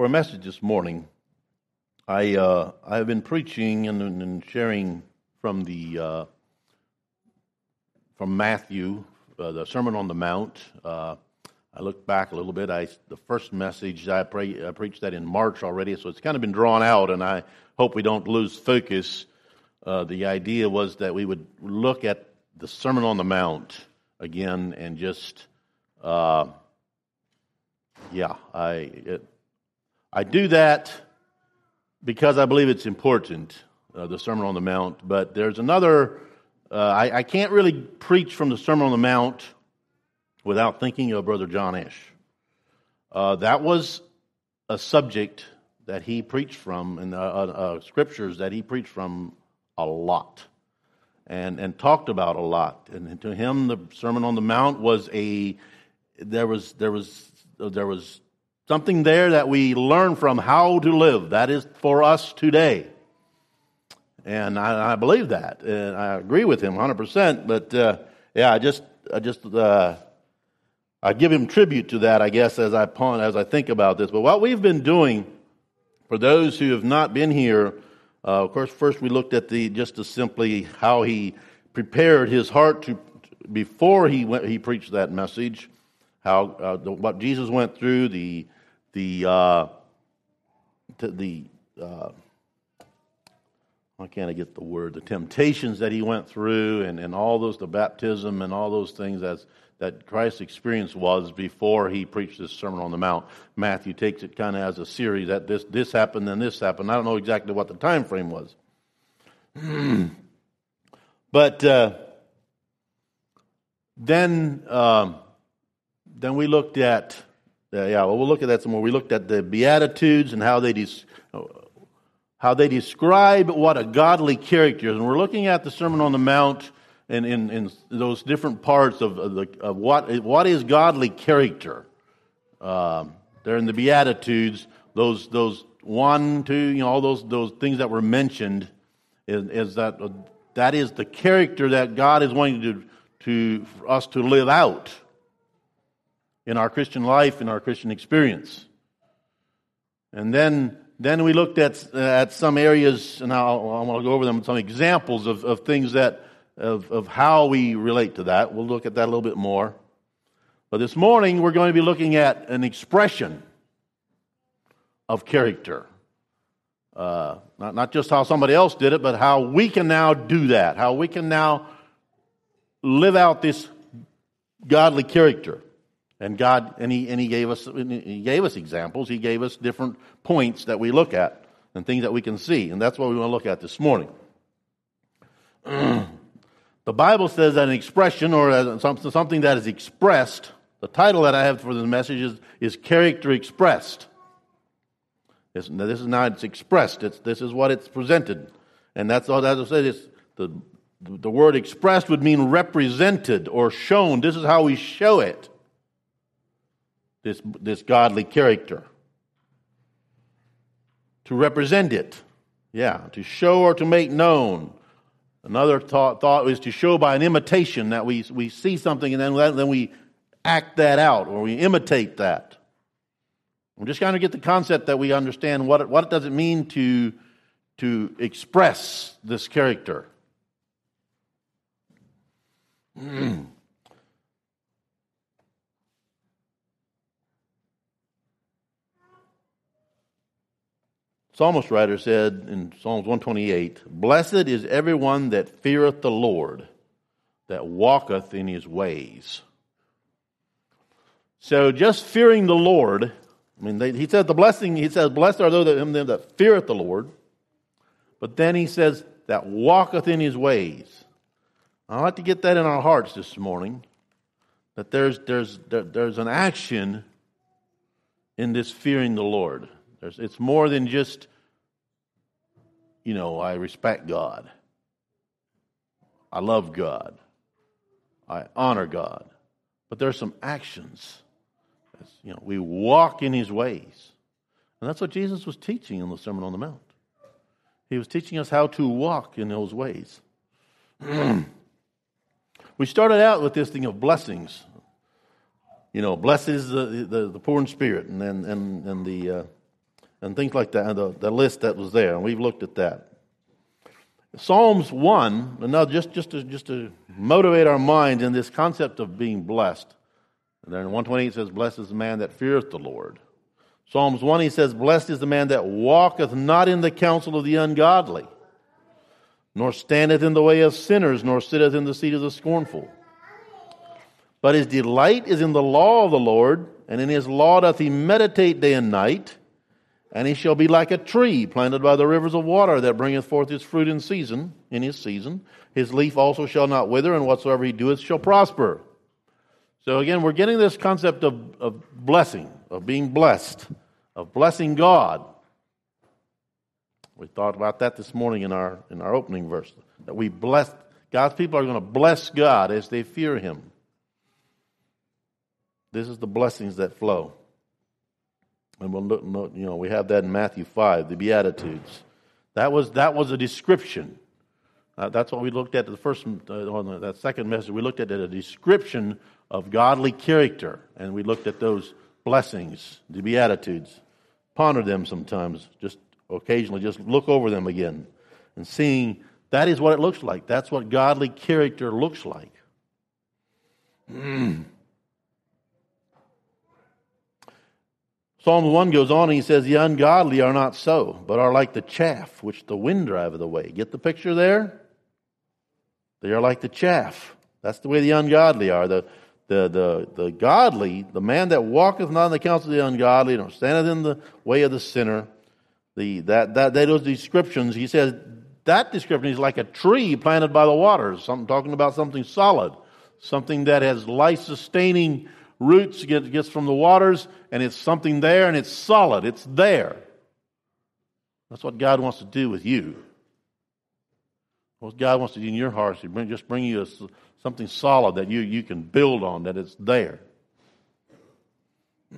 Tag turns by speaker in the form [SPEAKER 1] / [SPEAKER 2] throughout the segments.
[SPEAKER 1] for a message this morning, I uh, I have been preaching and, and sharing from the uh, from Matthew, uh, the Sermon on the Mount. Uh, I look back a little bit. I the first message I, pray, I preached that in March already, so it's kind of been drawn out, and I hope we don't lose focus. Uh, the idea was that we would look at the Sermon on the Mount again and just uh, yeah, I it, I do that because I believe it's important, uh, the Sermon on the Mount. But there's another, uh, I, I, can't really preach from the Sermon on the Mount without thinking of Brother John Esch. Uh, that was a subject that he preached from, and uh, uh, scriptures that he preached from a lot. And, and talked about a lot. And to him, the Sermon on the Mount was a, there was, there was, there was Something there that we learn from how to live. That is for us today. And I, I believe that. And I agree with him 100%. But uh, yeah, I just, I just, uh, I give him tribute to that, I guess, as I as I think about this. But what we've been doing, for those who have not been here, uh, of course, first we looked at the just as simply how he prepared his heart to before he went, he preached that message, how uh, the, what Jesus went through, the the uh, the uh, why can't I get the word? The temptations that he went through, and, and all those, the baptism and all those things that that Christ's experience was before he preached this Sermon on the Mount. Matthew takes it kind of as a series that this this happened, then this happened. I don't know exactly what the time frame was, but uh, then um, then we looked at yeah, yeah, well, we'll look at that some more. We looked at the Beatitudes and how they, des- how they describe what a godly character is. And we're looking at the Sermon on the Mount and in, in those different parts of, the, of what, what is godly character. Um, they're in the Beatitudes, those, those one, two, you know, all those, those things that were mentioned is, is that, that is the character that God is wanting to, to, for us to live out in our Christian life, in our Christian experience. And then, then we looked at, at some areas, and I'll, I want to go over them, some examples of, of things that, of, of how we relate to that. We'll look at that a little bit more. But this morning, we're going to be looking at an expression of character. Uh, not, not just how somebody else did it, but how we can now do that, how we can now live out this godly character. And God, and he, and he gave us, he gave us examples. He gave us different points that we look at and things that we can see. And that's what we want to look at this morning. the Bible says that an expression or something that is expressed, the title that I have for this message is, is character expressed. This, is not it's expressed. It's, this is what it's presented. And that's all that I said. It's the, the word expressed would mean represented or shown. This is how we show it this, this godly character. To represent it. Yeah, to show or to make known. Another thought, thought is to show by an imitation that we, we see something and then, then we act that out or we imitate that. I'm just trying to get the concept that we understand what, what it does it mean to, to express this character. psalmist writer said in Psalms 128 Blessed is everyone that feareth the Lord, that walketh in his ways. So just fearing the Lord, I mean, they, he said the blessing, he says, Blessed are those that, them that feareth the Lord. But then he says, that walketh in his ways. I'd like to get that in our hearts this morning. That there's, there's, there, there's an action in this fearing the Lord. There's, it's more than just, you know, I respect God. I love God. I honor God. But there's some actions. It's, you know, we walk in His ways. And that's what Jesus was teaching in the Sermon on the Mount. He was teaching us how to walk in those ways. we started out with this thing of blessings. You know, blessed is the, the, the poor in spirit and, and, and, and the. Uh, and things like that, and the, the list that was there, and we've looked at that. Psalms 1, now just, just, to, just to motivate our minds in this concept of being blessed. And then in 128 says, Blessed is the man that feareth the Lord. Psalms 1, he says, Blessed is the man that walketh not in the counsel of the ungodly, nor standeth in the way of sinners, nor sitteth in the seat of the scornful. But his delight is in the law of the Lord, and in his law doth he meditate day and night. And he shall be like a tree planted by the rivers of water that bringeth forth his fruit in season, in his season. His leaf also shall not wither, and whatsoever he doeth shall prosper. So again, we're getting this concept of, of blessing, of being blessed, of blessing God. We thought about that this morning in our in our opening verse. That we bless God's people are going to bless God as they fear him. This is the blessings that flow. And we'll look, you know, we have that in Matthew 5, the Beatitudes. That was, that was a description. Uh, that's what we looked at the first, uh, on that second message. We looked at a description of godly character, and we looked at those blessings, the Beatitudes. Ponder them sometimes, just occasionally, just look over them again, and seeing that is what it looks like. That's what godly character looks like. Mm. Psalm 1 goes on and he says, The ungodly are not so, but are like the chaff which the wind driveth away. Get the picture there? They are like the chaff. That's the way the ungodly are. The, the, the, the godly, the man that walketh not in the counsel of the ungodly, nor standeth in the way of the sinner, the, that, that, those descriptions, he says, that description is like a tree planted by the waters, something talking about something solid, something that has life sustaining roots get, gets from the waters, and it's something there, and it's solid. It's there. That's what God wants to do with you. What God wants to do in your heart is bring, just bring you a, something solid that you, you can build on, that it's there.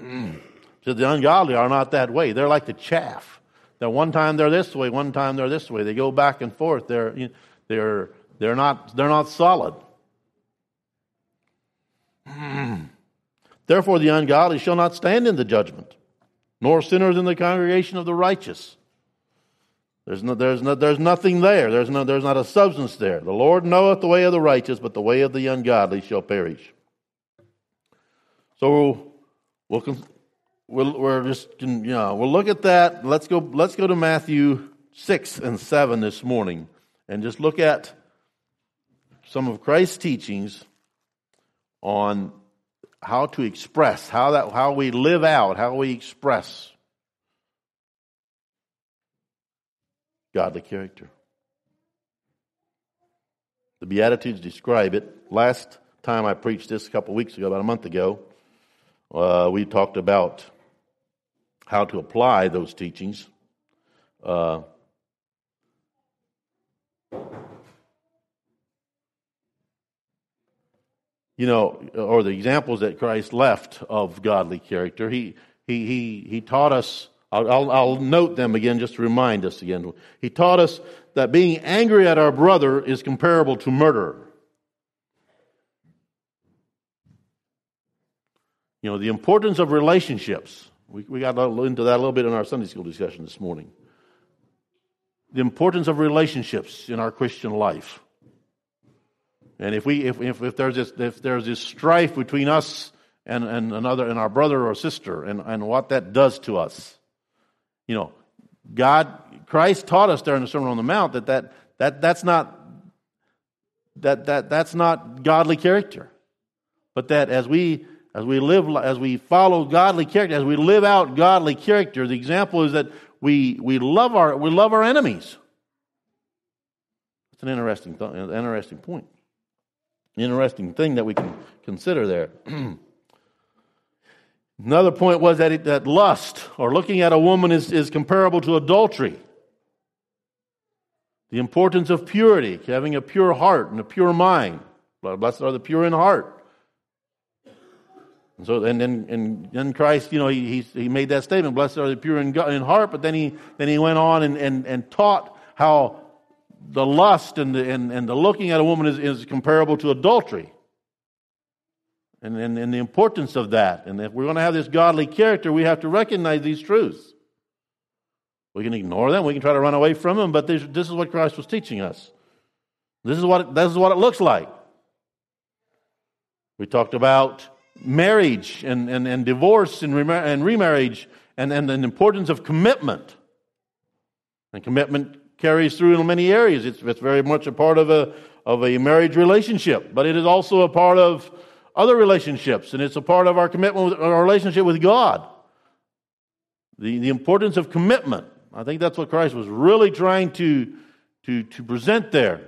[SPEAKER 1] So the ungodly are not that way. They're like the chaff. That one time they're this way, one time they're this way. They go back and forth. They're, they're, they're, not, they're not solid. Therefore, the ungodly shall not stand in the judgment, nor sinners in the congregation of the righteous. There's, no, there's, no, there's nothing there. There's, no, there's not a substance there. The Lord knoweth the way of the righteous, but the way of the ungodly shall perish. So we'll, we'll, we're just you know we'll look at that. Let's go. Let's go to Matthew six and seven this morning, and just look at some of Christ's teachings on how to express, how, that, how we live out, how we express godly character. The Beatitudes describe it. Last time I preached this a couple weeks ago, about a month ago, uh, we talked about how to apply those teachings. Uh, you know, or the examples that Christ left of godly character. He, he, he, he taught us, I'll, I'll, note them again just to remind us again. He taught us that being angry at our brother is comparable to murder. You know, the importance of relationships. We, we got into that a little bit in our Sunday school discussion this morning. The importance of relationships in our Christian life. And if we if, if, if there's this if there's this strife between us and, and another and our brother or sister and, and what that does to us, you know, God Christ taught us there in the Sermon on the Mount that, that, that that's not that, that that's not godly character. But that as we as we live as we follow godly character, as we live out godly character, the example is that we we love our we love our enemies. It's an interesting th- interesting point. Interesting thing that we can consider there. Another point was that, it, that lust or looking at a woman is, is comparable to adultery. The importance of purity, having a pure heart and a pure mind. Blessed are the pure in heart. And so, and then, and then Christ, you know, he, he, made that statement, blessed are the pure in, in heart, but then he, then he went on and, and, and taught how the lust and the, and, and the looking at a woman is, is comparable to adultery. And, and, and the importance of that. And if we're going to have this godly character, we have to recognize these truths. We can ignore them. We can try to run away from them, but this, this is what Christ was teaching us. This is what, this is what it looks like. We talked about marriage and, and, and divorce and, and remarriage and, and the importance of commitment. And commitment carries through in many areas. It's, it's very much a part of a, of a marriage relationship, but it is also a part of other relationships, and it's a part of our commitment, with, our relationship with God. The, the importance of commitment. I think that's what Christ was really trying to, to, to present there.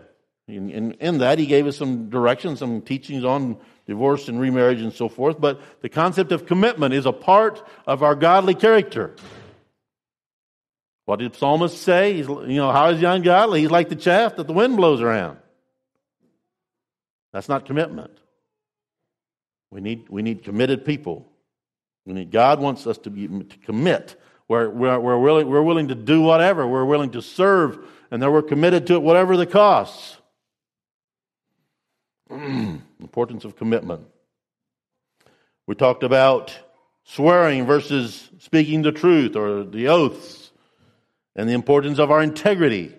[SPEAKER 1] In, in, in that, he gave us some directions, some teachings on divorce and remarriage and so forth, but the concept of commitment is a part of our godly character. What did the psalmist say? He's, you know, how is he ungodly? He's like the chaff that the wind blows around. That's not commitment. We need, we need committed people. We need, God wants us to, be, to commit. We're, we're, we're, willing, we're willing to do whatever. We're willing to serve, and then we're committed to it, whatever the costs. Importance of commitment. We talked about swearing versus speaking the truth or the oaths and the importance of our integrity.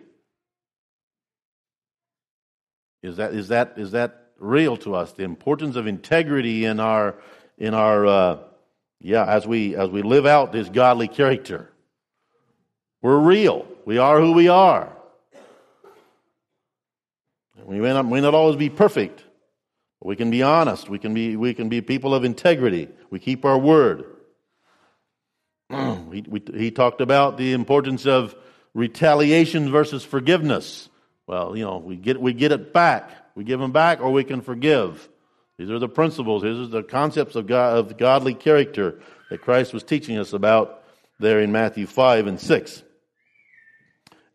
[SPEAKER 1] Is that, is that, is that real to us? The importance of integrity in our, in our, uh, yeah, as we, as we live out this godly character. We're real. We are who we are. We may not, may not always be perfect, but we can be honest. We can be, we can be people of integrity. We keep our word. Mm. he, we, he talked about the importance of retaliation versus forgiveness. Well, you know, we get, we get it back. We give them back or we can forgive. These are the principles. These are the concepts of, God, of godly character that Christ was teaching us about there in Matthew 5 and 6.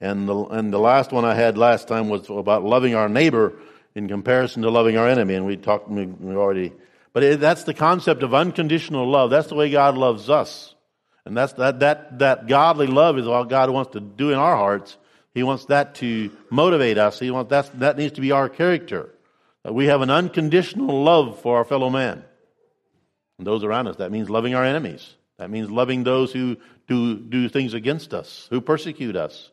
[SPEAKER 1] And the, and the last one I had last time was about loving our neighbor in comparison to loving our enemy. And we talked, we already, but it, that's the concept of unconditional love. That's the way God loves us. And that's that, that, that godly love is all God wants to do in our hearts. He wants that to motivate us. He wants that, that needs to be our character. That we have an unconditional love for our fellow man and those around us. That means loving our enemies. That means loving those who do, do things against us, who persecute us.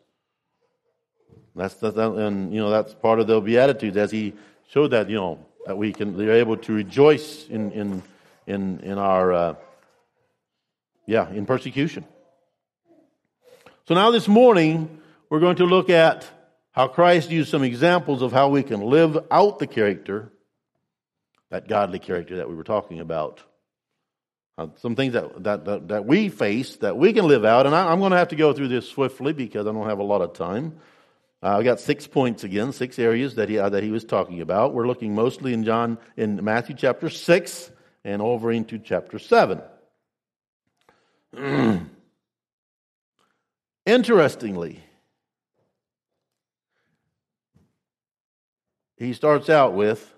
[SPEAKER 1] That's the, and you know that's part of the beatitudes as he showed that you know that we can they're able to rejoice in in in in our uh, yeah in persecution. So now this morning we're going to look at how Christ used some examples of how we can live out the character, that godly character that we were talking about. Uh, some things that, that, that, that, we face that we can live out, and I, am going to have to go through this swiftly because I don't have a lot of time. Uh, I got six points again, six areas that he uh, that he was talking about. We're looking mostly in John in Matthew chapter six and over into chapter seven. Interestingly, he starts out with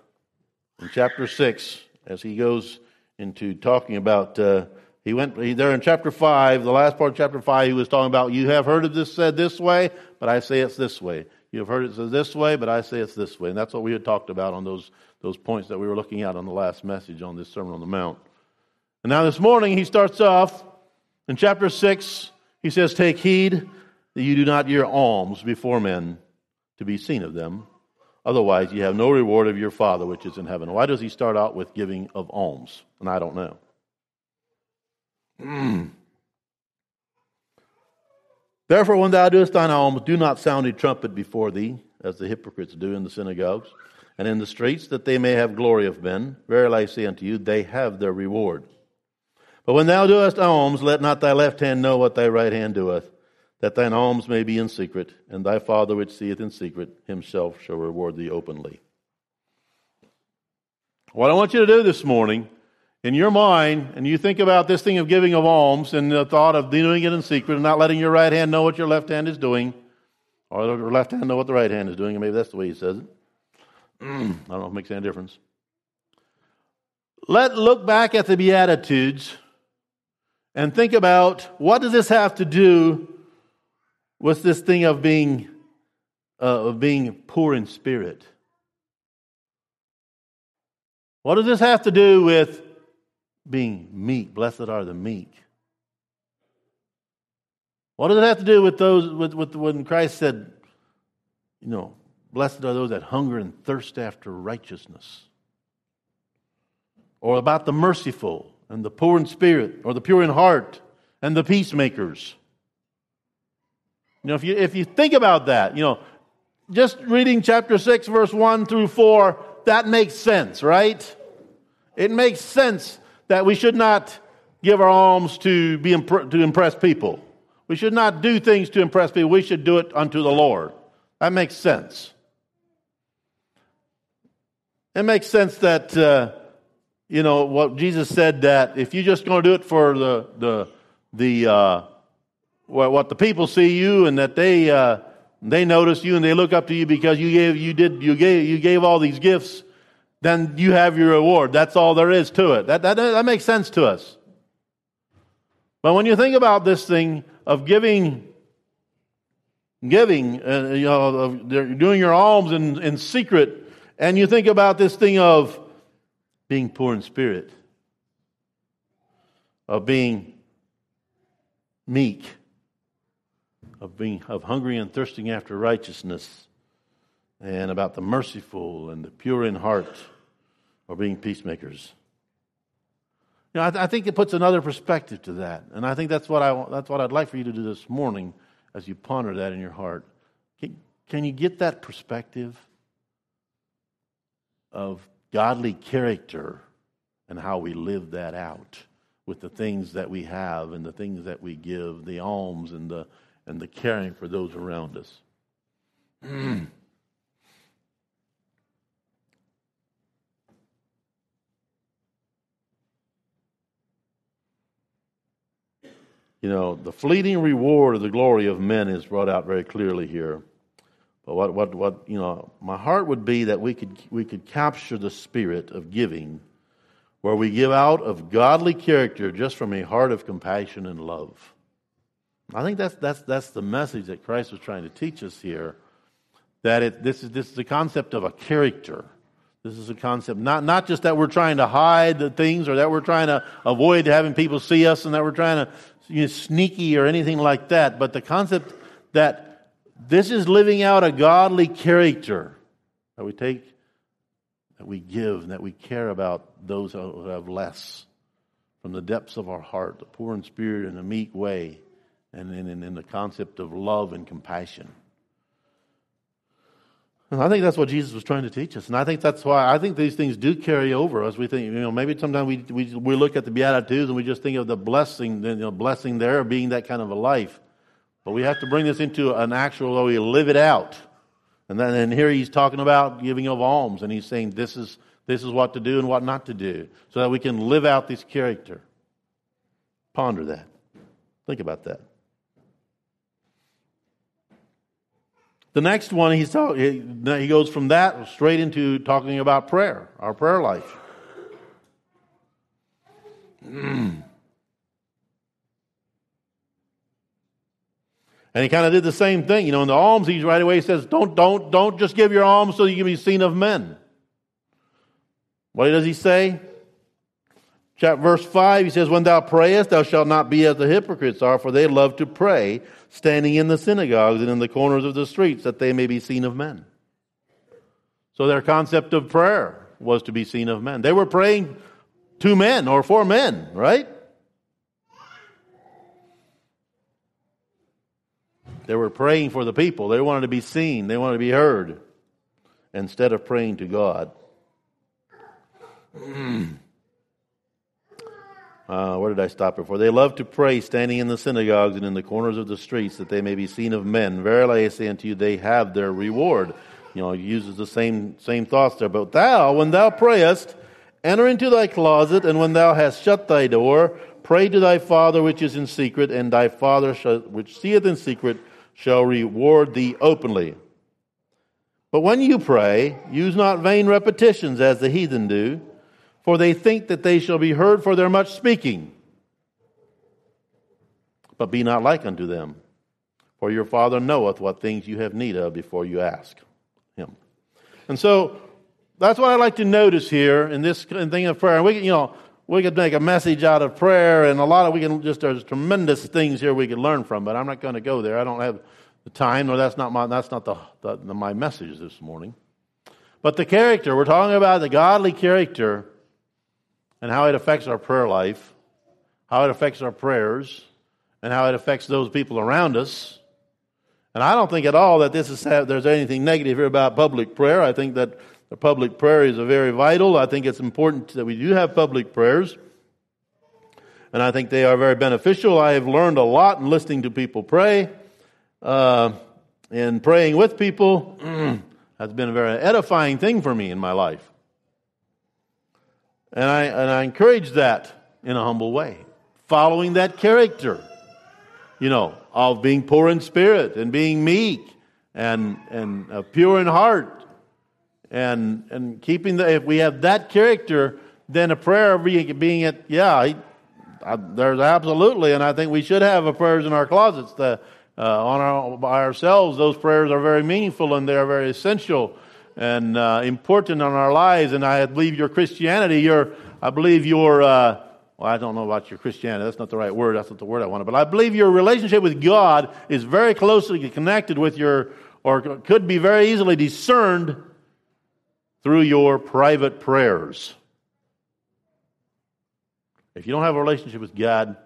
[SPEAKER 1] in chapter six as he goes into talking about. Uh, he went he, there in chapter 5, the last part of chapter 5, he was talking about, You have heard of this said this way, but I say it's this way. You have heard it said this way, but I say it's this way. And that's what we had talked about on those, those points that we were looking at on the last message on this Sermon on the Mount. And now this morning, he starts off in chapter 6. He says, Take heed that you do not give alms before men to be seen of them. Otherwise, you have no reward of your Father which is in heaven. Why does he start out with giving of alms? And I don't know. Hmm. Therefore, when thou doest thine alms, do not sound a trumpet before thee, as the hypocrites do in the synagogues and in the streets, that they may have glory of men. Verily I say unto you, they have their reward. But when thou doest alms, let not thy left hand know what thy right hand doeth, that thine alms may be in secret, and thy Father which seeth in secret himself shall reward thee openly. What I want you to do this morning in your mind and you think about this thing of giving of alms and the thought of doing it in secret and not letting your right hand know what your left hand is doing, or your left hand know what the right hand is doing, and maybe that's the way he says it. I don't know if it makes any difference. Let look back at the Beatitudes and think about what does this have to do with this thing of being uh, of being poor in spirit. What does this have to do with being meek. Blessed are the meek. What does it have to do with those, with, with when Christ said, you know, blessed are those that hunger and thirst after righteousness? Or about the merciful and the poor in spirit, or the pure in heart and the peacemakers. You know, if you, if you think about that, you know, just reading chapter 6, verse 1 through 4, that makes sense, right? It makes sense that we should not give our alms to, be imp- to impress people. We should not do things to impress people. We should do it unto the Lord. That makes sense. It makes sense that, uh, you know, what Jesus said that if you're just going to do it for the, the, the, uh, what the people see you and that they, uh, they notice you and they look up to you because you gave, you did, you gave, you gave all these gifts, then you have your reward. That's all there is to it. That, that, that makes sense to us. But when you think about this thing of giving, giving, uh, you know, doing your alms in, in secret, and you think about this thing of being poor in spirit, of being meek, of being of hungry and thirsting after righteousness, and about the merciful and the pure in heart, or being peacemakers. You know, I, th- I, think it puts another perspective to that, and I think that's what I that's what I'd like for you to do this morning as you ponder that in your heart. Can, can you get that perspective of godly character and how we live that out with the things that we have and the things that we give, the alms and the and the caring for those around us. You know, the fleeting reward of the glory of men is brought out very clearly here. But what, what, what, you know, my heart would be that we could, we could capture the spirit of giving where we give out of godly character just from a heart of compassion and love. I think that's, that's, that's the message that Christ was trying to teach us here. That it, this, is, this is the concept of a character. This is a concept, not, not just that we're trying to hide the things or that we're trying to avoid having people see us and that we're trying to you know, sneaky or anything like that, but the concept that this is living out a godly character that we take, that we give, and that we care about those who have less from the depths of our heart, the poor in spirit in a meek way, and in, in the concept of love and compassion. And I think that's what Jesus was trying to teach us. And I think that's why I think these things do carry over us. We think, you know, maybe sometimes we, we, we look at the Beatitudes and we just think of the blessing, the you know, blessing there being that kind of a life. But we have to bring this into an actual, we live it out. And then and here he's talking about giving of alms, and he's saying this is, this is what to do and what not to do, so that we can live out this character. Ponder that. Think about that. The next one, he's talk, he goes from that straight into talking about prayer, our prayer life. And he kind of did the same thing. You know, in the alms, he right away says, don't, don't, don't just give your alms so you can be seen of men. What does he say? Chapter, verse 5, he says, When thou prayest, thou shalt not be as the hypocrites are, for they love to pray standing in the synagogues and in the corners of the streets, that they may be seen of men. So their concept of prayer was to be seen of men. They were praying to men or for men, right? They were praying for the people. They wanted to be seen, they wanted to be heard, instead of praying to God. Uh, where did I stop before? They love to pray standing in the synagogues and in the corners of the streets that they may be seen of men. Verily I say unto you, they have their reward. You know, he uses the same, same thoughts there. But thou, when thou prayest, enter into thy closet, and when thou hast shut thy door, pray to thy Father which is in secret, and thy Father which seeth in secret shall reward thee openly. But when you pray, use not vain repetitions as the heathen do for they think that they shall be heard for their much speaking. But be not like unto them, for your Father knoweth what things you have need of before you ask Him. And so that's what I like to notice here in this thing of prayer. And we, you know, we could make a message out of prayer, and a lot of we can just there's tremendous things here we could learn from. But I'm not going to go there. I don't have the time, or that's not my that's not the, the, the my message this morning. But the character we're talking about the godly character and how it affects our prayer life, how it affects our prayers, and how it affects those people around us. And I don't think at all that this is there's anything negative here about public prayer. I think that the public prayer is a very vital. I think it's important that we do have public prayers. And I think they are very beneficial. I have learned a lot in listening to people pray. Uh, and praying with people has been a very edifying thing for me in my life. And I, and I encourage that in a humble way, following that character, you know, of being poor in spirit and being meek and, and uh, pure in heart and and keeping the if we have that character, then a prayer being being it yeah, I, there's absolutely, and I think we should have a prayers in our closets. The, uh, on our by ourselves, those prayers are very meaningful and they are very essential and uh, important in our lives. And I believe your Christianity, your I believe your uh, well, I don't know about your Christianity. That's not the right word. That's not the word I wanted. But I believe your relationship with God is very closely connected with your, or could be very easily discerned through your private prayers. If you don't have a relationship with God,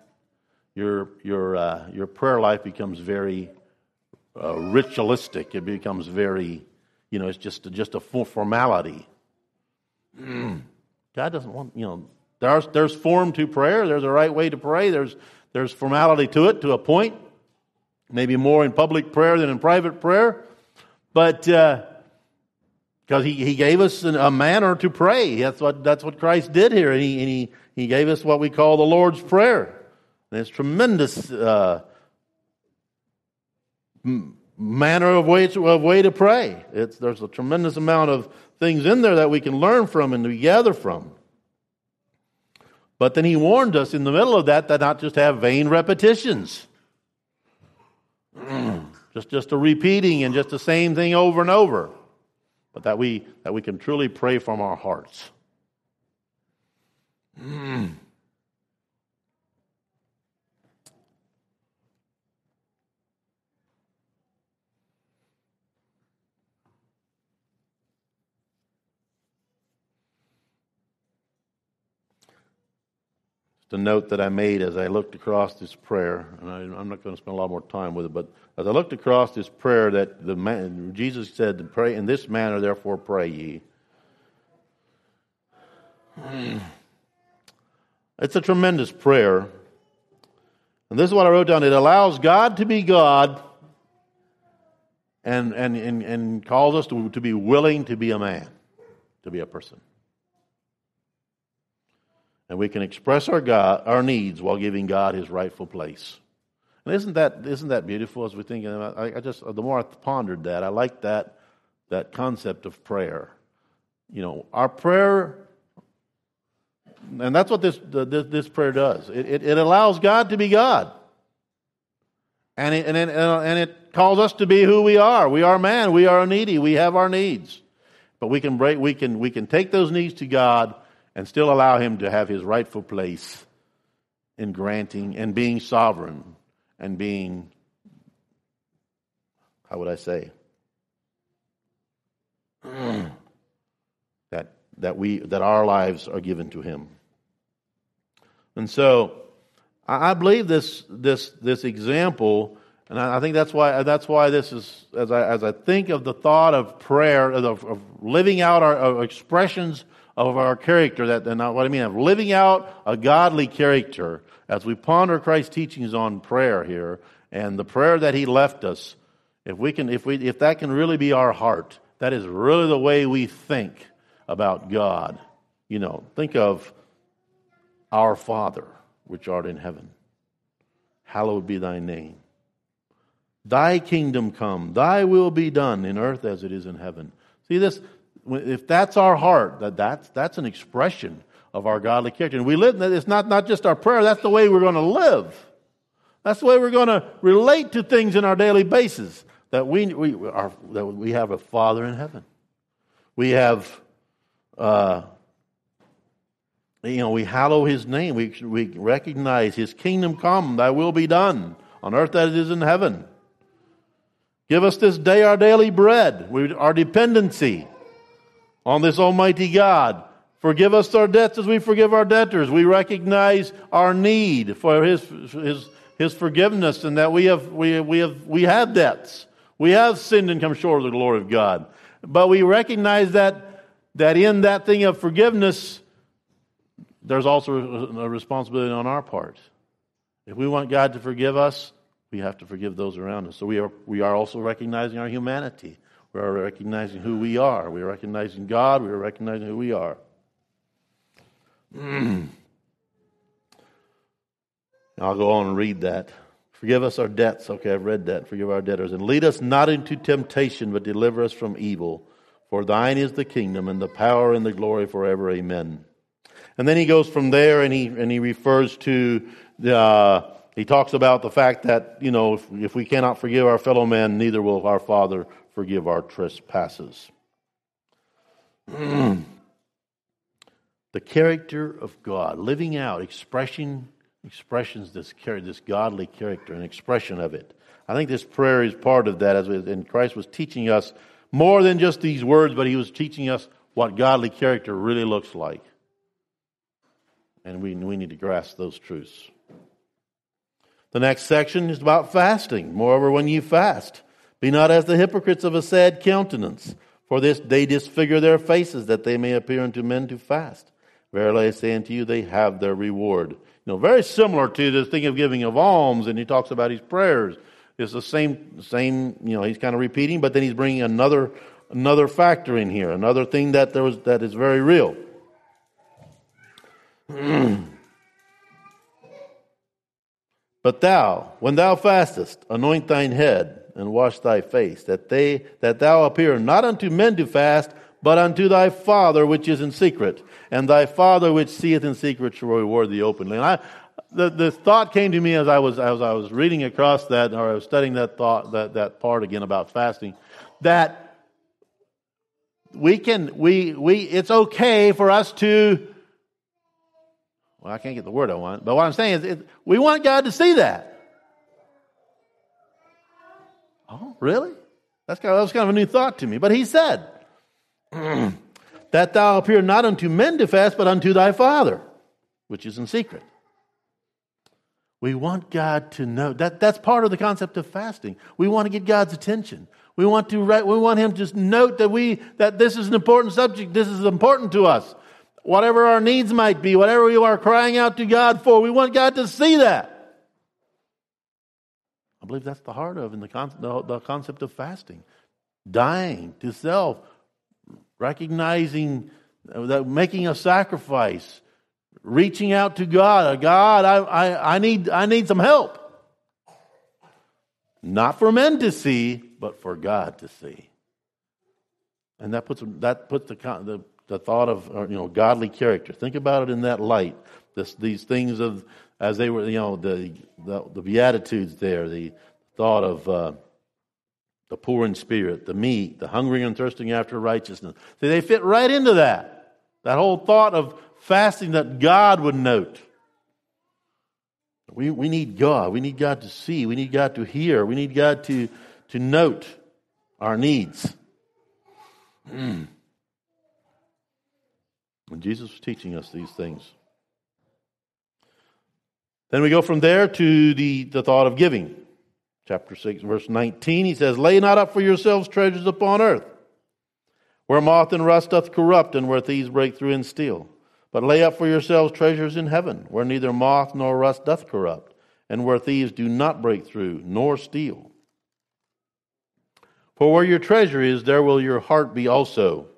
[SPEAKER 1] your, your, uh, your prayer life becomes very uh, ritualistic. It becomes very, you know, it's just, just a formality. God doesn't want, you know, there's, there's form to prayer. There's a right way to pray. There's, there's formality to it to a point. Maybe more in public prayer than in private prayer. But uh, because he, he gave us a manner to pray. That's what, that's what Christ did here. And he, and he, he gave us what we call the Lord's Prayer. And it's tremendous uh, manner of way, to, of way to pray. It's, there's a tremendous amount of things in there that we can learn from and gather from. But then he warned us in the middle of that that not just have vain repetitions. just, just a repeating and just the same thing over and over but that we, that we can truly pray from our hearts. Mm. A note that I made as I looked across this prayer, and I, am not going to spend a lot more time with it, but as I looked across this prayer that the man, Jesus said to pray in this manner, therefore pray ye. It's a tremendous prayer. And this is what I wrote down. It allows God to be God and, and, and, and calls us to, to be willing to be a man, to be a person. And we can express our, God, our needs while giving God his rightful place. And isn't that, isn't that beautiful as thinking about I, I just, the more I pondered that, I like that, that concept of prayer. You know, our prayer, and that's what this, this, this prayer does. It, it, it, allows God to be God. And it, and, it, and it calls us to be who we are. We are man. We are needy. We have our needs. But we can, break, we can, we can take those needs to God and still allow Him to have His rightful place in granting and being sovereign and being, how would I say, that, that, we, that our lives are given to Him. And so I believe this, this, this example, and I think that's why, that's why this is, as I, as I think of the thought of prayer, of, of living out our expressions of our character, that, and what I mean, of living out a godly character, as we ponder Christ's teachings on prayer here and the prayer that he left us, if we can, if we, if that can really be our heart, that is really the way we think about God. You know, think of our Father, which art in heaven. Hallowed be thy name. Thy kingdom come, thy will be done in earth as it is in heaven. See this, if that's our heart, that that's, that's an expression of our godly character. And we live, it's not, not just our prayer, that's the way we're going to live. That's the way we're going to relate to things in our daily basis. That we, we, are, that we have a Father in heaven. We have, uh, you know, we hallow his name. We, we recognize his kingdom come, thy will be done on earth as it is in heaven. Give us this day our daily bread, we, our dependency on this Almighty God. Forgive us our debts as we forgive our debtors. We recognize our need for His, His, His forgiveness and that we have, we, we have, we have debts. We have sinned and come short of the glory of God. But we recognize that, that in that thing of forgiveness, there's also a responsibility on our part. If we want God to forgive us, we have to forgive those around us. So we are, we are also recognizing our humanity. We are recognizing who we are. We are recognizing God. We are recognizing who we are. I'll go on and read that. Forgive us our debts. Okay, I've read that. Forgive our debtors. And lead us not into temptation, but deliver us from evil. For thine is the kingdom and the power and the glory forever. Amen. And then he goes from there and he, and he refers to the, uh, he talks about the fact that, you know, if, if we cannot forgive our fellow men, neither will our Father forgive our trespasses. the character of God, living out, expressing expressions this this godly character, an expression of it. I think this prayer is part of that, as and Christ was teaching us more than just these words, but He was teaching us what godly character really looks like, and we we need to grasp those truths. The next section is about fasting. Moreover, when you fast, be not as the hypocrites of a sad countenance, for this they disfigure their faces, that they may appear unto men to fast. Verily I say unto you, they have their reward. You know, very similar to this thing of giving of alms, and he talks about his prayers. It's the same, same. You know, he's kind of repeating, but then he's bringing another, another factor in here, another thing that there was that is very real. But thou, when thou fastest, anoint thine head and wash thy face, that they that thou appear not unto men to fast, but unto thy Father which is in secret, and thy Father which seeth in secret shall reward thee openly. And I, the, the thought came to me as I was as I was reading across that, or I was studying that thought that, that part again about fasting, that we can we we it's okay for us to well, I can't get the word I want, but what I'm saying is, it, we want God to see that. Oh, really? That's kind of, that was kind of a new thought to me. But he said, that thou appear not unto men to fast, but unto thy Father, which is in secret. We want God to know that that's part of the concept of fasting. We want to get God's attention. We want to we want Him to just note that we that this is an important subject. This is important to us whatever our needs might be, whatever we are crying out to God for, we want God to see that. I believe that's the heart of in the, con- the, the concept of fasting. Dying to self, recognizing that making a sacrifice, reaching out to God. God, I, I, I, need, I need some help. Not for men to see, but for God to see. And that puts, that puts the, the the thought of uh, you know godly character. Think about it in that light. This, these things of as they were you know the the, the beatitudes there, the thought of uh, the poor in spirit, the meek, the hungry and thirsting after righteousness. See, they fit right into that. That whole thought of fasting that God would note. We, we need God. We need God to see. We need God to hear. We need God to, to note our needs. And Jesus was teaching us these things. Then we go from there to the, the thought of giving. Chapter 6, verse 19, he says, Lay not up for yourselves treasures upon earth, where moth and rust doth corrupt, and where thieves break through and steal. But lay up for yourselves treasures in heaven, where neither moth nor rust doth corrupt, and where thieves do not break through nor steal. For where your treasure is, there will your heart be also.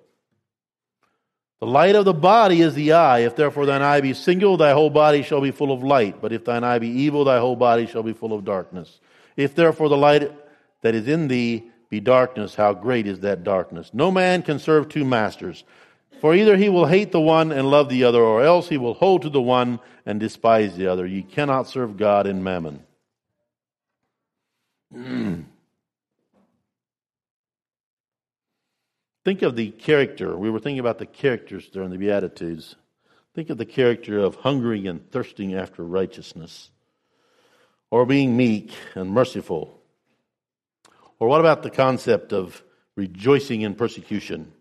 [SPEAKER 1] The light of the body is the eye. If therefore thine eye be single, thy whole body shall be full of light. But if thine eye be evil, thy whole body shall be full of darkness. If therefore the light that is in thee be darkness, how great is that darkness? No man can serve two masters. For either he will hate the one and love the other, or else he will hold to the one and despise the other. Ye cannot serve God and mammon. Think of the character. We were thinking about the characters during the Beatitudes. Think of the character of hungering and thirsting after righteousness, or being meek and merciful. Or what about the concept of rejoicing in persecution?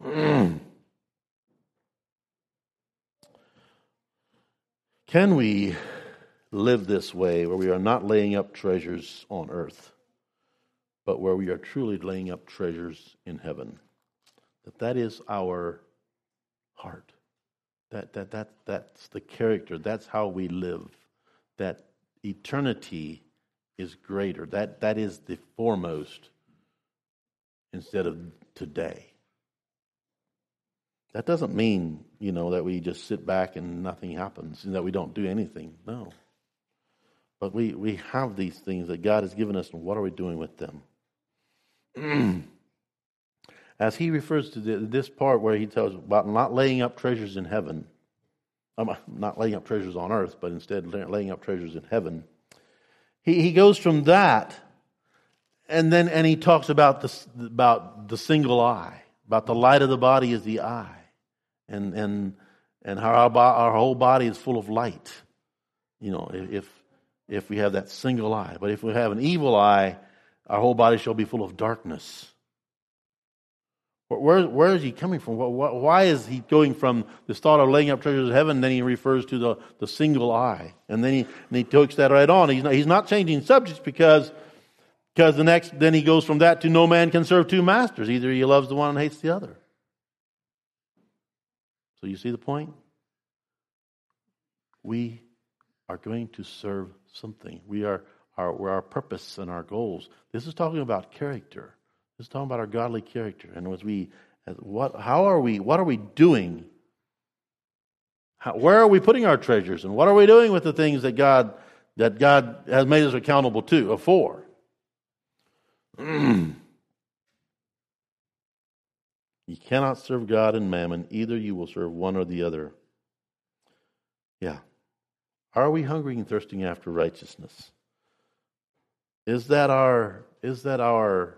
[SPEAKER 1] Can we live this way where we are not laying up treasures on earth, but where we are truly laying up treasures in heaven? That that is our heart. That, that, that, that's the character. That's how we live. That eternity is greater. That, that is the foremost instead of today. That doesn't mean, you know, that we just sit back and nothing happens and that we don't do anything. No. But we, we have these things that God has given us, and what are we doing with them? As he refers to this part where he tells about not laying up treasures in heaven, um, not laying up treasures on earth, but instead laying up treasures in heaven, he, he goes from that and then and he talks about the, about the single eye, about the light of the body is the eye and and and how our, our whole body is full of light. You know, if if we have that single eye, but if we have an evil eye, our whole body shall be full of darkness. Where, where is he coming from? Why is he going from this thought of laying up treasures in heaven, then he refers to the, the single eye? And then he, and he takes that right on. He's not, he's not changing subjects because, because the next, then he goes from that to no man can serve two masters. Either he loves the one and hates the other. So you see the point? We are going to serve something. We are our, our purpose and our goals. This is talking about character. This is talking about our godly character. And as we, as what, how are we, what are we doing? How, where are we putting our treasures? And what are we doing with the things that God, that God has made us accountable to, or for? Mm. You cannot serve God and mammon. Either you will serve one or the other. Yeah. Are we hungry and thirsting after righteousness? Is that our is that our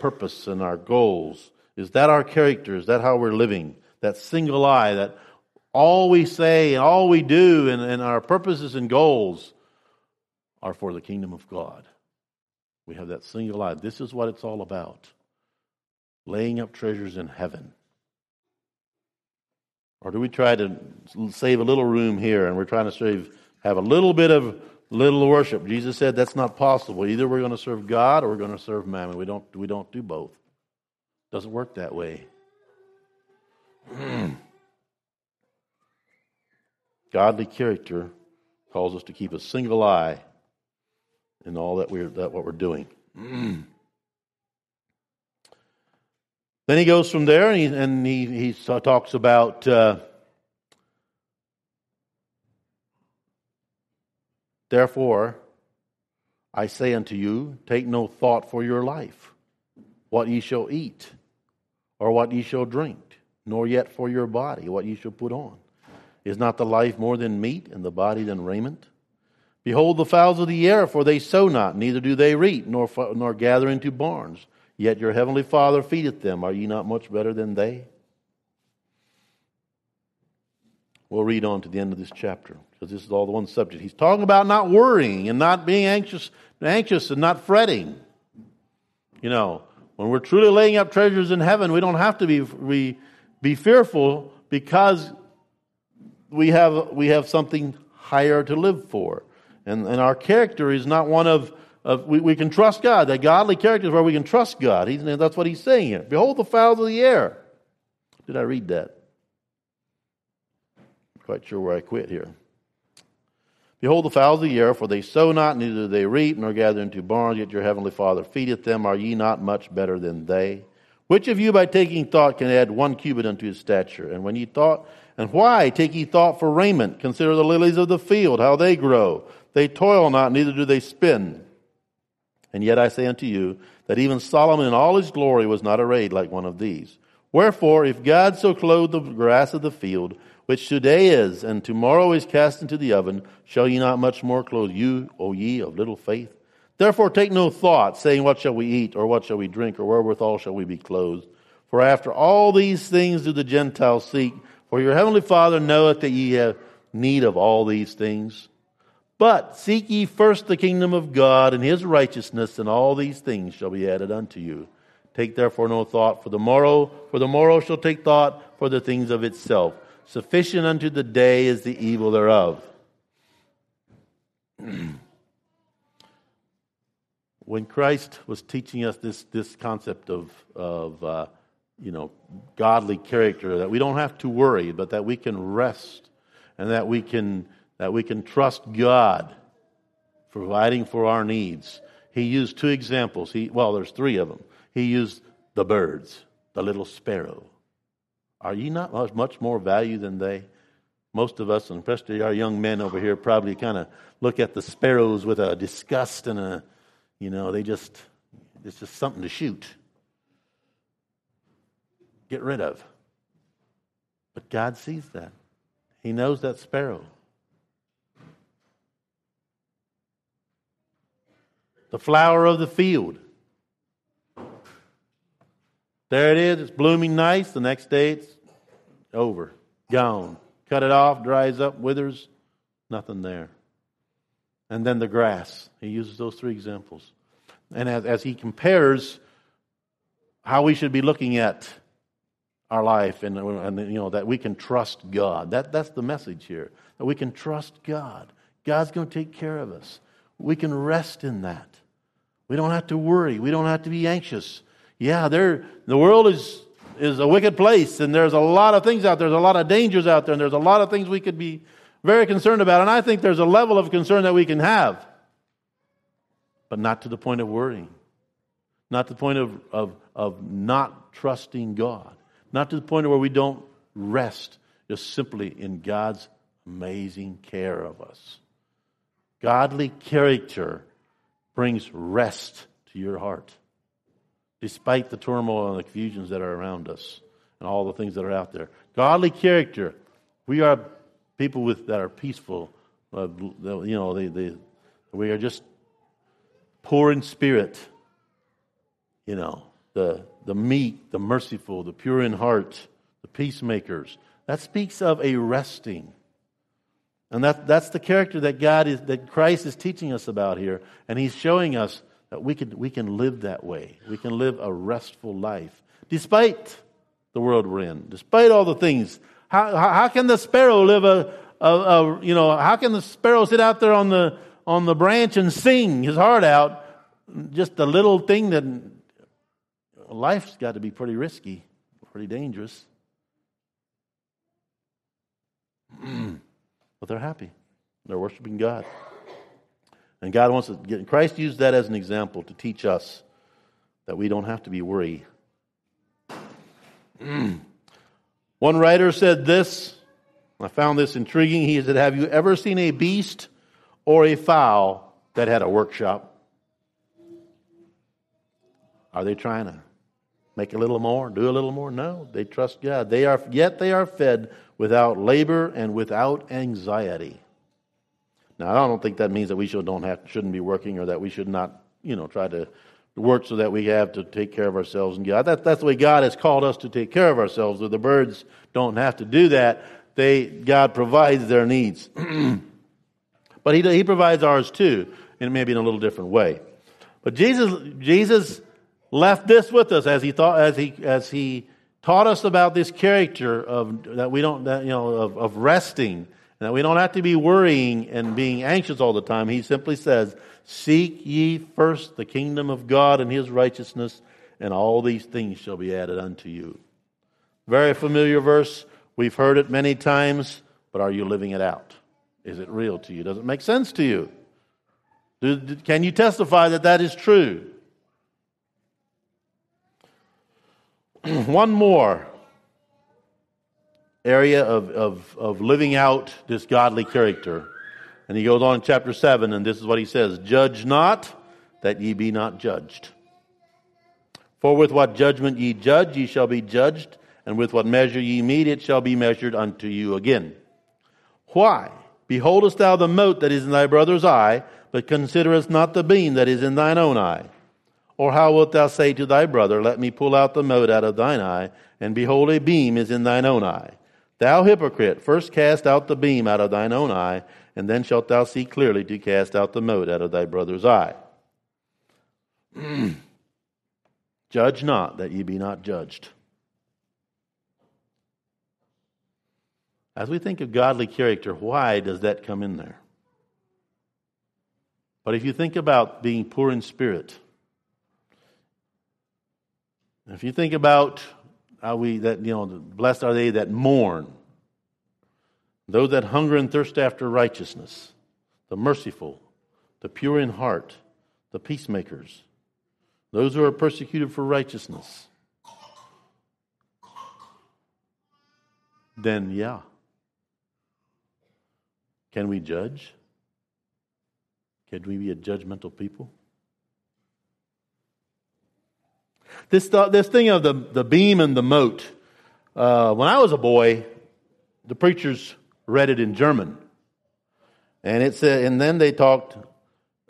[SPEAKER 1] purpose and our goals? Is that our character? Is that how we're living? That single eye, that all we say and all we do and, and our purposes and goals are for the kingdom of God. We have that single eye. This is what it's all about laying up treasures in heaven? Or do we try to save a little room here and we're trying to save, have a little bit of little worship? Jesus said that's not possible. Either we're going to serve God or we're going to serve mammon. We don't, we don't do both. Doesn't work that way. Godly character calls us to keep a single eye in all that we're that what we're doing. Then he goes from there and he, and he, he talks about uh, Therefore, I say unto you, take no thought for your life, what ye shall eat, or what ye shall drink, nor yet for your body, what ye shall put on. Is not the life more than meat, and the body than raiment? Behold the fowls of the air, for they sow not, neither do they reap, nor, nor gather into barns Yet your heavenly Father feedeth them. Are ye not much better than they? We'll read on to the end of this chapter because this is all the one subject. He's talking about not worrying and not being anxious, anxious and not fretting. You know, when we're truly laying up treasures in heaven, we don't have to be, we, be fearful because we have, we have something higher to live for. And, and our character is not one of of we, we can trust God. That godly character is where we can trust God. He's, that's what he's saying here. Behold the fowls of the air. Did I read that? Quite sure where I quit here. Behold the fowls of the air, for they sow not, neither do they reap, nor gather into barns, yet your heavenly Father feedeth them. Are ye not much better than they? Which of you by taking thought can add one cubit unto his stature? And when ye thought, and why take ye thought for raiment? Consider the lilies of the field, how they grow. They toil not, neither do they spin. And yet I say unto you that even Solomon in all his glory was not arrayed like one of these. Wherefore, if God so clothe the grass of the field, which today is, and tomorrow is cast into the oven, shall ye not much more clothe you, O ye of little faith? Therefore take no thought, saying, What shall we eat, or what shall we drink, or wherewithal shall we be clothed? For after all these things do the Gentiles seek. For your heavenly Father knoweth that ye have need of all these things. But seek ye first the kingdom of God and his righteousness, and all these things shall be added unto you. Take therefore no thought for the morrow, for the morrow shall take thought for the things of itself. Sufficient unto the day is the evil thereof. when Christ was teaching us this, this concept of, of uh, you know, godly character, that we don't have to worry, but that we can rest and that we can, that we can trust God providing for our needs. He used two examples. He, well, there's three of them. He used the birds, the little sparrow. Are ye not much more value than they? Most of us, and especially our young men over here, probably kind of look at the sparrows with a disgust and a, you know, they just, it's just something to shoot get rid of. But God sees that. He knows that sparrow. The flower of the field. There it is. It's blooming nice. The next day it's over, gone. Cut it off, dries up, withers, nothing there. And then the grass. He uses those three examples. And as, as he compares how we should be looking at our life and, and you know that we can trust God. That, that's the message here. That we can trust God. God's going to take care of us. We can rest in that. We don't have to worry. We don't have to be anxious. Yeah, the world is is a wicked place and there's a lot of things out there. There's a lot of dangers out there and there's a lot of things we could be very concerned about. And I think there's a level of concern that we can have. But not to the point of worrying. Not to the point of, of, of not trusting God. Not to the point where we don't rest just simply in God's amazing care of us. Godly character brings rest to your heart, despite the turmoil and the confusions that are around us and all the things that are out there. Godly character, we are people with, that are peaceful. Uh, you know, they, they, we are just poor in spirit. You know, the, the meek, the merciful, the pure in heart, the peacemakers. That speaks of a resting. And that, that's the character that God is, that Christ is teaching us about here. And he's showing us Uh, we can, we can live that way. We can live a restful life. Despite the world we're in, despite all the things. How, how, how can the sparrow live a, a, a, you know, how can the sparrow sit out there on the, on the branch and sing his heart out? Just a little thing that life's got to be pretty risky, pretty dangerous. but they're happy. They're worshiping God. And God wants to get, Christ used that as an example to teach us that we don't have to be worried. Mm. One writer said this, I found this intriguing. He said, Have you ever seen a beast or a fowl that had a workshop? Are they trying to make a little more, do a little more. No, they trust God. They are yet they are fed without labor and without anxiety. Now, I don't think that means that we should don't have shouldn't be working or that we should not, you know, try to work so that we have to take care of ourselves and God. That, that's the way God has called us to take care of ourselves. The birds don't have to do that. They God provides their needs, but he he provides ours too, and maybe in a little different way. But Jesus Jesus left this with us as he thought as he as he taught us about this character of that we don't that, you know of, of resting that we don't have to be worrying and being anxious all the time. He simply says seek ye first the kingdom of god and his righteousness and all these things shall be added unto you. Very familiar verse. We've heard it many times but are you living it out? Is it real to you? Does it make sense to you? Can you testify that that is true? One more area of, of, of living out this godly character. And he goes on in chapter 7, and this is what he says Judge not, that ye be not judged. For with what judgment ye judge, ye shall be judged, and with what measure ye mete, it shall be measured unto you again. Why? Beholdest thou the mote that is in thy brother's eye, but considerest not the beam that is in thine own eye? Or how wilt thou say to thy brother, Let me pull out the mote out of thine eye, and behold, a beam is in thine own eye? Thou hypocrite, first cast out the beam out of thine own eye, and then shalt thou see clearly to cast out the mote out of thy brother's eye. Judge not that ye be not judged. As we think of godly character, why does that come in there? But if you think about being poor in spirit, if you think about how we that you know blessed are they that mourn, those that hunger and thirst after righteousness, the merciful, the pure in heart, the peacemakers, those who are persecuted for righteousness, then yeah. Can we judge? Can we be a judgmental people? This, this thing of the, the beam and the mote, uh, when I was a boy, the preachers read it in German. And, it said, and then they talked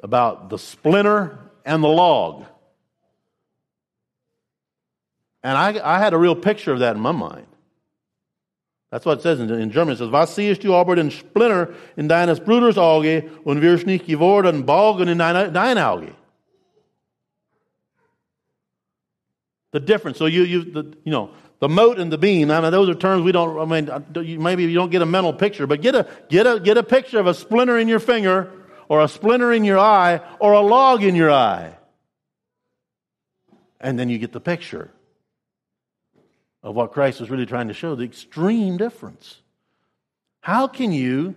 [SPEAKER 1] about the splinter and the log. And I, I had a real picture of that in my mind. That's what it says in, in German. It says, Was siehst du aber den Splinter in deines Bruders Auge und wirst nicht geworden Balgen in dein, dein Auge? The difference. So you, you, the, you know, the mote and the beam. I mean, those are terms we don't. I mean, maybe you don't get a mental picture, but get a get a get a picture of a splinter in your finger, or a splinter in your eye, or a log in your eye, and then you get the picture of what Christ was really trying to show, the extreme difference. How can you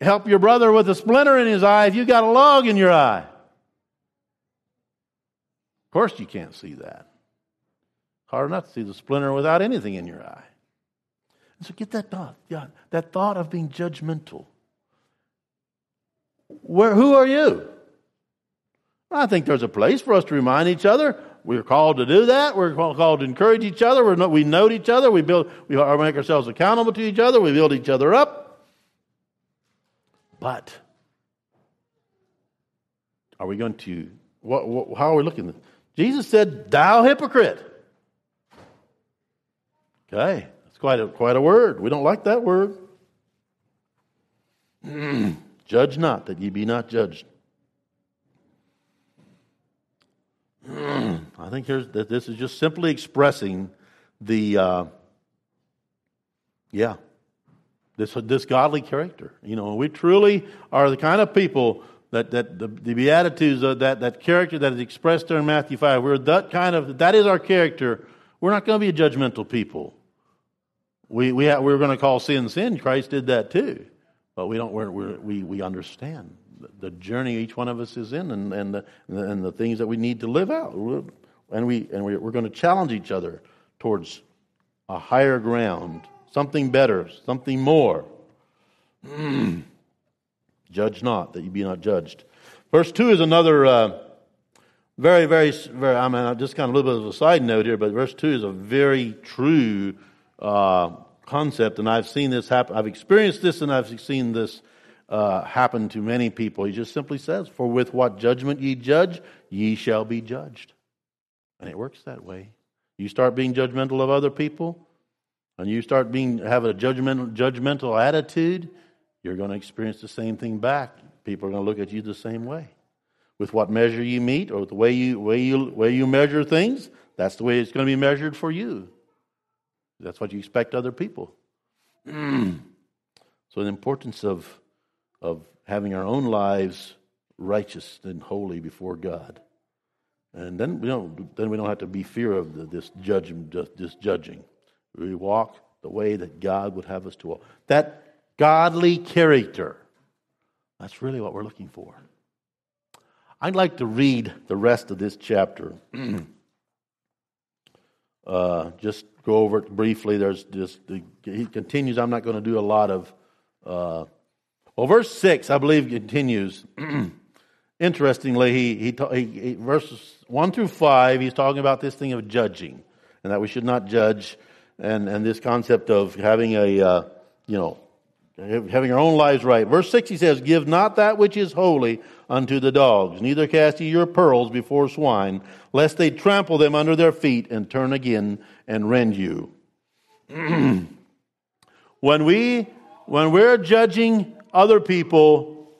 [SPEAKER 1] help your brother with a splinter in his eye if you got a log in your eye? Of course, you can't see that. Hard enough to see the splinter without anything in your eye. And so get that thought, yeah, that thought of being judgmental. Where, who are you? I think there's a place for us to remind each other we're called to do that. We're called to encourage each other. We're we note each other. We build. We make ourselves accountable to each other. We build each other up. But are we going to? What, what, how are we looking? Jesus said, "Thou hypocrite." Okay, that's quite a quite a word. We don't like that word. Judge not that ye be not judged. I think here's that this is just simply expressing the uh, yeah this this godly character. You know, we truly are the kind of people that that the, the beatitudes of that that character that is expressed there in Matthew five. We're that kind of that is our character. We're not going to be a judgmental people. We we have, we're going to call sin sin. Christ did that too, but we don't. We're, we're, we we understand the journey each one of us is in and, and, the, and the things that we need to live out. And, we, and we're going to challenge each other towards a higher ground, something better, something more. Judge not, that you be not judged. Verse 2 is another uh, very, very, very, I mean, just kind of a little bit of a side note here, but verse 2 is a very true uh, concept, and I've seen this happen. I've experienced this, and I've seen this uh, happen to many people. He just simply says, For with what judgment ye judge, ye shall be judged. And it works that way. You start being judgmental of other people, and you start being have a judgmental, judgmental attitude, you're going to experience the same thing back. People are going to look at you the same way. With what measure you mete, or the way you way you way you measure things, that's the way it's going to be measured for you. That's what you expect other people. so the importance of of having our own lives righteous and holy before God. And then we don't, then we don't have to be fear of the, this, judge, this judging. We walk the way that God would have us to walk. That godly character, that's really what we're looking for. I'd like to read the rest of this chapter. uh, just go over it briefly. There's just he continues. I'm not going to do a lot of uh, well, verse 6, I believe, continues. Interestingly, he, he, he, he, verses 1 through 5, he's talking about this thing of judging and that we should not judge and, and this concept of having a, uh, you know, having our own lives right. Verse 6 he says, Give not that which is holy unto the dogs, neither cast ye your pearls before swine, lest they trample them under their feet and turn again and rend you. when we when we're judging other people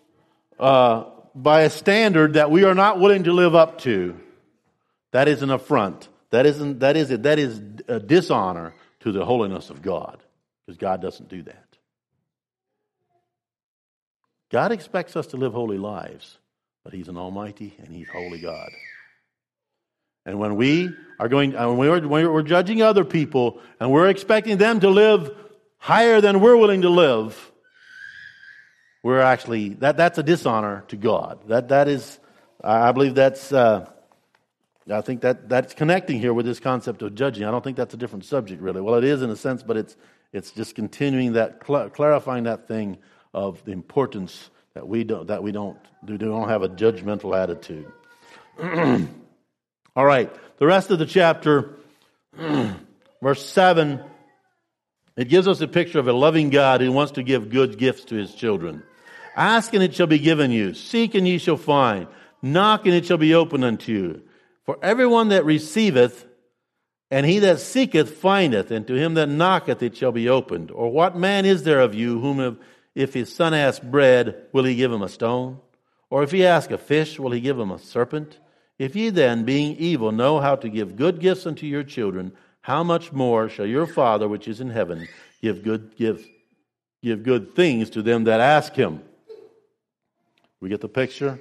[SPEAKER 1] uh, by a standard that we are not willing to live up to, that is an affront. That isn't that is it. That is a dishonor to the holiness of God, because God doesn't do that. God expects us to live holy lives, but He's an almighty and He's holy God. And when we are going, when we're, when we're judging other people and we're expecting them to live higher than we're willing to live, we're actually, that, that's a dishonor to God. That, that is, I believe that's, uh, I think that, that's connecting here with this concept of judging. I don't think that's a different subject, really. Well, it is in a sense, but it's, it's just continuing that, cl- clarifying that thing of the importance that we don't, that we don't, do, don't have a judgmental attitude. All right, the rest of the chapter, verse 7, it gives us a picture of a loving God who wants to give good gifts to his children. Ask and it shall be given you. Seek and ye shall find. Knock and it shall be opened unto you. For everyone that receiveth and he that seeketh findeth, and to him that knocketh it shall be opened. Or what man is there of you whom if his son asks bread, will he give him a stone? Or if he ask a fish, will he give him a serpent? If ye then, being evil, know how to give good gifts unto your children, how much more shall your Father which is in heaven give good gifts, give good things to them that ask him? We get the picture?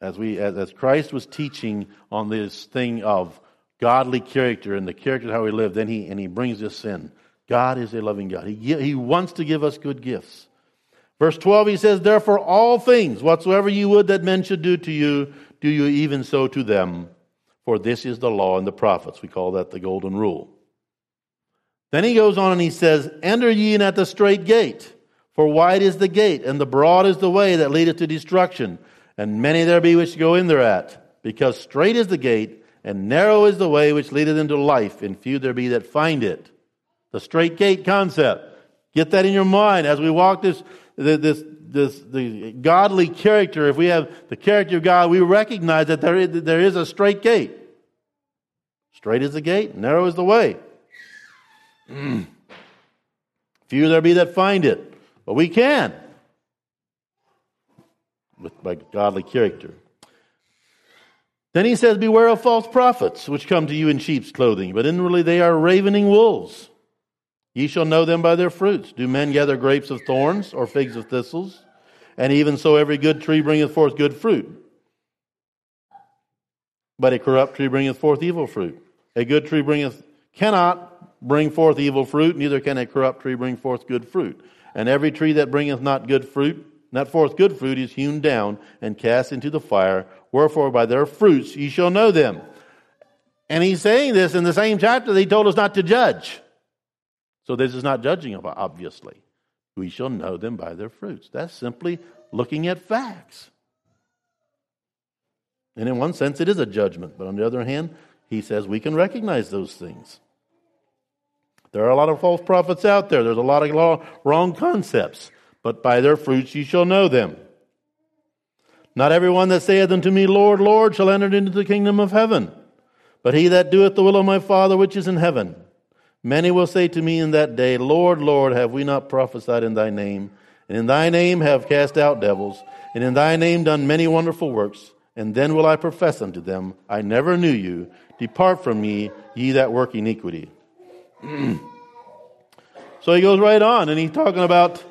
[SPEAKER 1] As we as, as Christ was teaching on this thing of godly character and the character of how we live, then he and he brings this in. God is a loving God. He, he wants to give us good gifts. Verse 12, he says, Therefore, all things, whatsoever you would that men should do to you, do you even so to them. For this is the law and the prophets. We call that the golden rule. Then he goes on and he says, Enter ye in at the strait gate, for wide is the gate, and the broad is the way that leadeth to destruction, and many there be which go in thereat. Because strait is the gate, and narrow is the way which leadeth into life, and few there be that find it. The strait gate concept. Get that in your mind as we walk this, this, this, the godly character. If we have the character of God, we recognize that there is, there is a strait gate. Strait is the gate, narrow is the way. Mm. Few there be that find it, but we can with by godly character. Then he says, Beware of false prophets, which come to you in sheep's clothing, but inwardly they are ravening wolves. Ye shall know them by their fruits. Do men gather grapes of thorns or figs of thistles? And even so, every good tree bringeth forth good fruit. But a corrupt tree bringeth forth evil fruit. A good tree bringeth, cannot bring forth evil fruit, neither can a corrupt tree bring forth good fruit. And every tree that bringeth not good fruit, not forth good fruit, is hewn down and cast into the fire. Wherefore, by their fruits ye shall know them. And he's saying this in the same chapter that he told us not to judge. So this is not judging, obviously. We shall know them by their fruits. That's simply looking at facts. And in one sense, it is a judgment. But on the other hand, he says we can recognize those things. There are a lot of false prophets out there. There's a lot of wrong concepts. But by their fruits you shall know them. Not everyone that saith unto me, Lord, Lord, shall enter into the kingdom of heaven, but he that doeth the will of my Father which is in heaven. Many will say to me in that day, Lord, Lord, have we not prophesied in thy name? And in thy name have cast out devils, and in thy name done many wonderful works. And then will I profess unto them, I never knew you. Depart from me, ye that work iniquity. so he goes right on, and he's talking about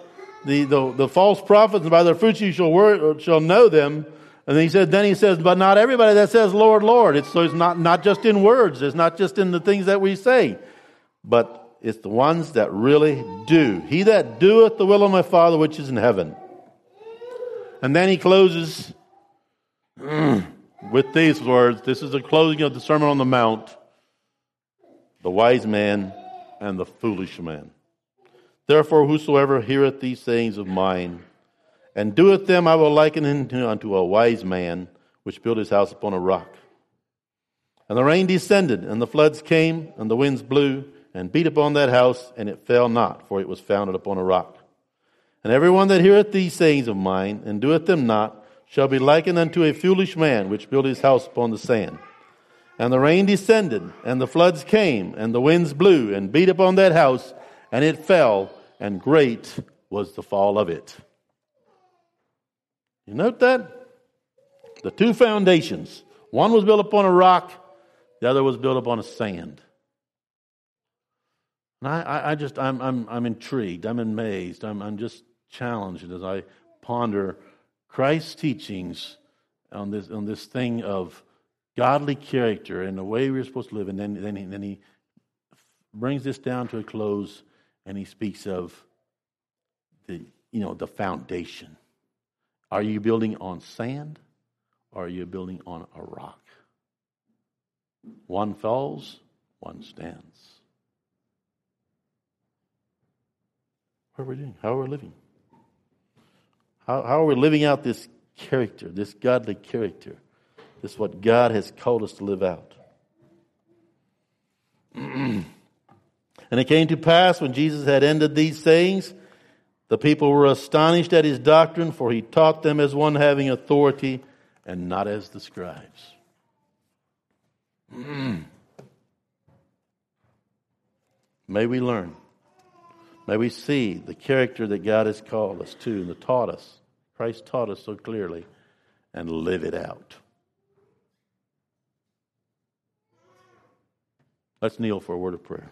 [SPEAKER 1] the, the, the false prophets, and by their fruits you shall, shall know them. And then he said, then he says, but not everybody that says, Lord, Lord. It's, so it's not, not just in words. It's not just in the things that we say but it's the ones that really do. He that doeth the will of my Father which is in heaven. And then he closes with these words. This is the closing of the Sermon on the Mount. The wise man and the foolish man. Therefore, whosoever heareth these sayings of mine and doeth them, I will liken him unto a wise man which built his house upon a rock. And the rain descended, and the floods came, and the winds blew and beat upon that house, and it fell not, for it was founded upon a rock. And everyone that heareth these sayings of mine, and doeth them not, shall be likened unto a foolish man which built his house upon the sand. And the rain descended, and the floods came, and the winds blew, and beat upon that house, and it fell, and great was the fall of it. You note that? The two foundations. One was built upon a rock, the other was built upon a sand. And I, I just, I'm, I'm, I'm intrigued, I'm amazed, I'm, I'm just challenged as I ponder Christ's teachings on this, on this thing of godly character and the way we're supposed to live. And then, then, he, then he brings this down to a close and he speaks of the, you know, the foundation. Are you building on sand or are you building on a rock? One falls, one stands. What are we doing? How are we living? How, how are we living out this character, this godly character? This is what God has called us to live out. and it came to pass when Jesus had ended these sayings, the people were astonished at his doctrine, for he taught them as one having authority and not as the scribes. May we learn. May we see the character that God has called us to and taught us. Christ taught us so clearly and live it out. Let's kneel for a word of prayer.